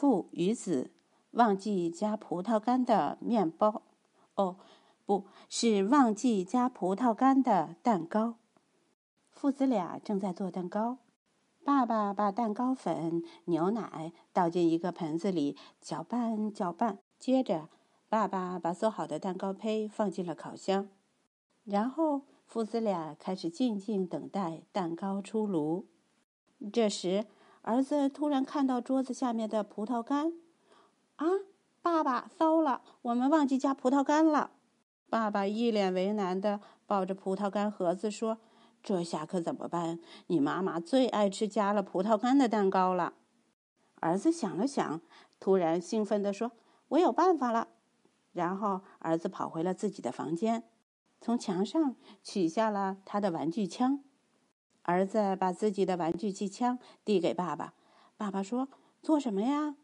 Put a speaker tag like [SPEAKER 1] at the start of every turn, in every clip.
[SPEAKER 1] 父与子忘记加葡萄干的面包，哦，不是忘记加葡萄干的蛋糕。父子俩正在做蛋糕。爸爸把蛋糕粉、牛奶倒进一个盆子里，搅拌搅拌。接着，爸爸把做好的蛋糕胚放进了烤箱。然后，父子俩开始静静等待蛋糕出炉。这时，儿子突然看到桌子下面的葡萄干。啊，爸爸，糟了，我们忘记加葡萄干了！爸爸一脸为难的抱着葡萄干盒子说。这下可怎么办？你妈妈最爱吃加了葡萄干的蛋糕了。儿子想了想，突然兴奋地说：“我有办法了！”然后儿子跑回了自己的房间，从墙上取下了他的玩具枪。儿子把自己的玩具气枪递给爸爸，爸爸说：“做什么呀？”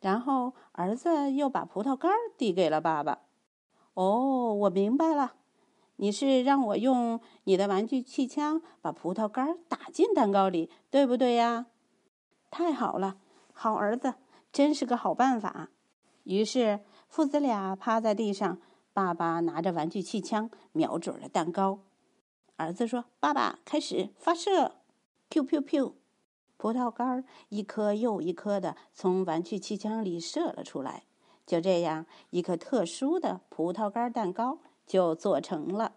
[SPEAKER 1] 然后儿子又把葡萄干递给了爸爸。哦，我明白了。你是让我用你的玩具气枪把葡萄干打进蛋糕里，对不对呀？太好了，好儿子，真是个好办法。于是父子俩趴在地上，爸爸拿着玩具气枪瞄准了蛋糕。儿子说：“爸爸，开始发射！”“！”“Q Q Q”，！” 葡萄干一颗又一颗的从玩具气枪里射了出来。就这样，一颗特殊的葡萄干蛋糕。就做成了。